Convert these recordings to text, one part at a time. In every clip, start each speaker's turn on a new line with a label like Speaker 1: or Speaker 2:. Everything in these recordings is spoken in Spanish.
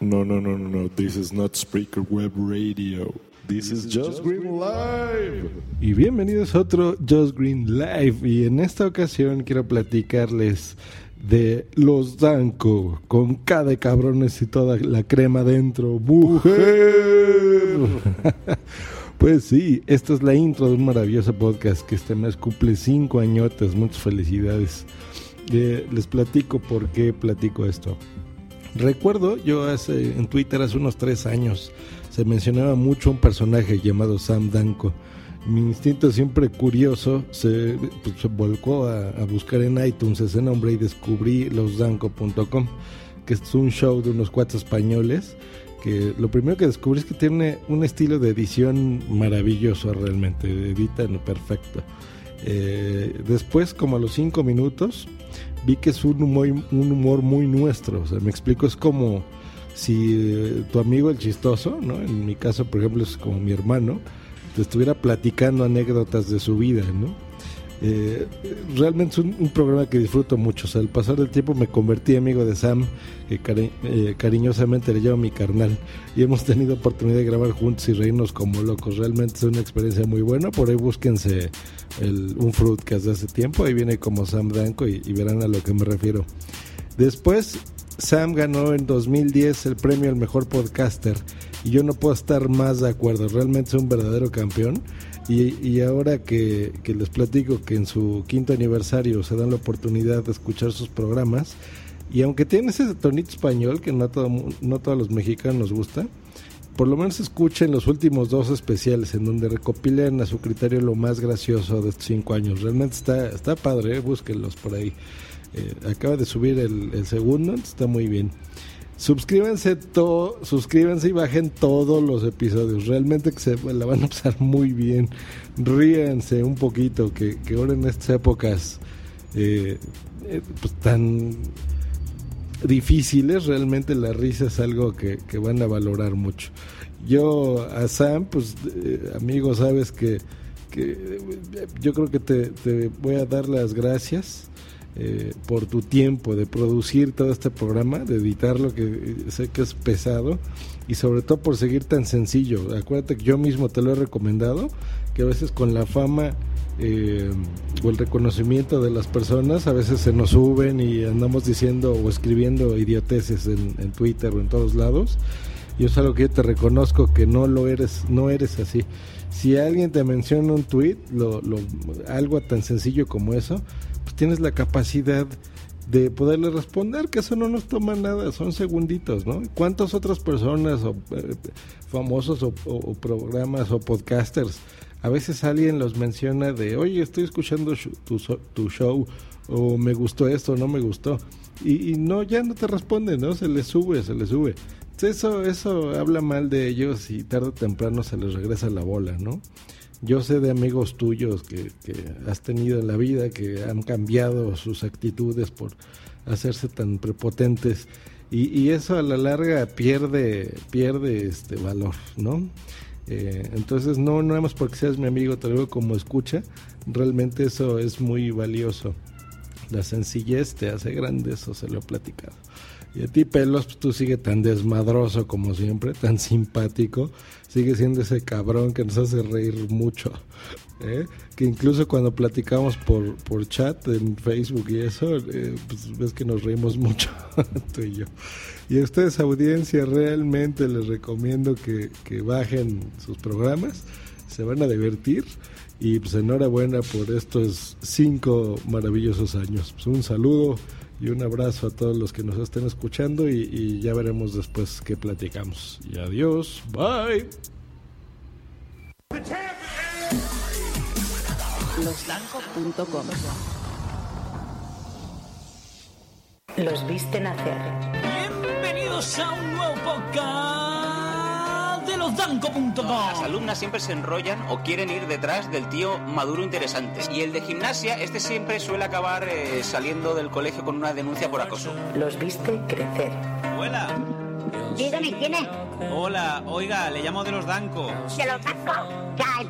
Speaker 1: No, no, no, no, no. This is not Spreaker Web Radio. This is Just Green Live.
Speaker 2: Y bienvenidos a otro Just Green Live. Y en esta ocasión quiero platicarles de los Danco con K de cabrones y toda la crema dentro. ¡Mujer! pues sí, esta es la intro de un maravilloso podcast que este mes cumple cinco añotes. Muchas felicidades. Eh, les platico por qué platico esto. Recuerdo, yo hace en Twitter hace unos tres años se mencionaba mucho un personaje llamado Sam Danko. Mi instinto siempre curioso se, pues, volcó a, a, buscar en iTunes ese nombre y descubrí losdanco.com, que es un show de unos cuatro españoles que lo primero que descubrí es que tiene un estilo de edición maravilloso realmente, editan perfecto. Eh, después, como a los cinco minutos, vi que es un humor, un humor muy nuestro. O sea, me explico, es como si eh, tu amigo el chistoso, ¿no? En mi caso, por ejemplo, es como mi hermano, te estuviera platicando anécdotas de su vida, ¿no? Eh, realmente es un, programa que disfruto mucho. O sea, al pasar del tiempo me convertí amigo de Sam, que eh, cariñosamente le llamo mi carnal. Y hemos tenido oportunidad de grabar juntos y reírnos como locos. Realmente es una experiencia muy buena. Por ahí búsquense el, un fruitcast de hace tiempo. Ahí viene como Sam Danco y verán a lo que me refiero. Después, Sam ganó en 2010 el premio al mejor podcaster. Y yo no puedo estar más de acuerdo. Realmente es un verdadero campeón. Y, ahora que, que, les platico que en su quinto aniversario se dan la oportunidad de escuchar sus programas, y aunque tiene ese tonito español que no todo, no todos los mexicanos nos gusta, por lo menos escuchen los últimos dos especiales en donde recopilan a su criterio lo más gracioso de estos cinco años. Realmente está, está padre, ¿eh? búsquenlos por ahí. Eh, acaba de subir el, segundo, está muy bien. Suscríbanse, to, suscríbanse y bajen todos los episodios. Realmente que se la van a pasar muy bien. Ríense un poquito, que, que ahora en estas épocas eh, eh, pues tan difíciles, realmente la risa es algo que, que van a valorar mucho. Yo a Sam, pues eh, amigo, sabes que, que yo creo que te voy a dar las gracias eh, por tu tiempo de producir todo este programa, de editarlo, que sé que es pesado, y sobre todo por seguir tan sencillo. Acuérdate que yo mismo te lo he recomendado, que a veces con la fama eh, o el reconocimiento de las personas, a veces se nos suben y andamos diciendo o escribiendo idioteces en, Twitter o en todos lados. Yo es algo que yo te reconozco que no lo eres, no eres así. Si alguien te menciona un tweet, lo, lo, algo tan sencillo como eso, pues tienes la capacidad de poderle responder, que eso no nos toma nada, son segunditos, ¿no? ¿Cuántas otras personas, o, eh, famosos o, programas o podcasters, a veces alguien los menciona de, oye, estoy escuchando tu, tu show, o me gustó esto, no me gustó, y, y, no, ya no te responden, ¿no? Se les sube, se les sube. Eso, eso habla mal de ellos y tarde o temprano se les regresa la bola, ¿no? Yo sé de amigos tuyos que, que, has tenido en la vida que han cambiado sus actitudes por hacerse tan prepotentes y, y eso a la larga pierde, pierde este valor, ¿no? Eh, entonces no, no más porque seas mi amigo, te lo digo como escucha, realmente eso es muy valioso. La sencillez te hace grande, eso se lo he platicado. Y a ti, Pelos, tú sigue tan desmadroso como siempre, tan simpático. Sigue siendo ese cabrón que nos hace reír mucho. ¿eh? Que incluso cuando platicamos por, por chat en Facebook y eso, eh, pues ves que nos reímos mucho, tú y yo. Y a ustedes, audiencia, realmente les recomiendo que, que bajen sus programas. Se van a divertir. Y pues enhorabuena por estos cinco maravillosos años. Pues, un saludo y un abrazo a todos los que nos estén escuchando y, y ya veremos después qué platicamos. Y adiós, bye.
Speaker 3: Losdanco.com Los viste nacer.
Speaker 4: Bienvenidos a un nuevo podcast de losdanco.com.
Speaker 5: Las alumnas siempre se enrollan o quieren ir detrás del tío maduro interesante. Y el de gimnasia, este siempre suele acabar eh, saliendo del colegio con una denuncia por acoso.
Speaker 3: Los viste crecer.
Speaker 4: Hola.
Speaker 6: Dígame, ¿quién es?
Speaker 4: Hola, oiga, le llamo de los Danco.
Speaker 6: De los Danco.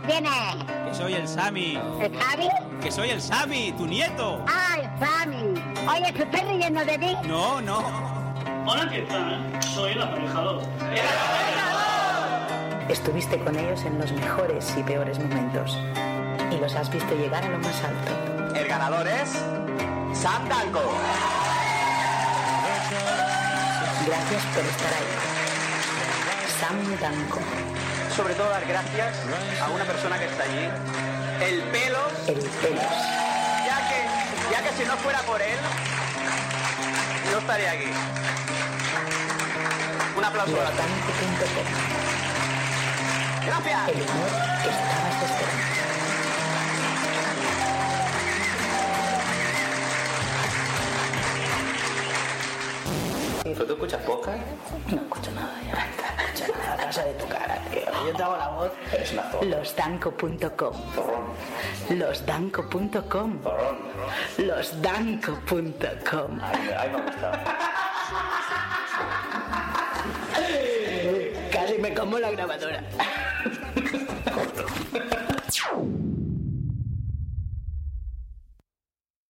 Speaker 6: ¿Quién es?
Speaker 4: Que soy el Sami.
Speaker 6: ¿El Javi?
Speaker 4: Que soy el Sami, tu nieto.
Speaker 6: Ah, el Sami. Oye, ¿se está riendo de mí?
Speaker 4: No, no.
Speaker 7: Hola, ¿qué tal? Soy el aparejador.
Speaker 3: Estuviste con ellos en los mejores y peores momentos. Y los has visto llegar a lo más alto.
Speaker 8: El ganador es Sam Danko.
Speaker 3: Gracias por estar ahí. Sam Danko.
Speaker 8: Sobre todo dar gracias a una persona que está allí. El pelos,
Speaker 3: El pelos.
Speaker 8: ya que, ya que si no fuera por él, no estaría aquí. Un aplauso. Gracias.
Speaker 3: El humor que estabas esperando.
Speaker 8: ¿Tú escuchas podcast?
Speaker 3: No escucho nada ya. No escucho nada. Casa de tu cara, tío. Yo te hago la voz.
Speaker 8: Eres una zorra.
Speaker 3: Losdanco.com. Losdanco.com. Losdanco.com.
Speaker 8: Ay, me gusta.
Speaker 3: Casi me como la grabadora. 哈 哈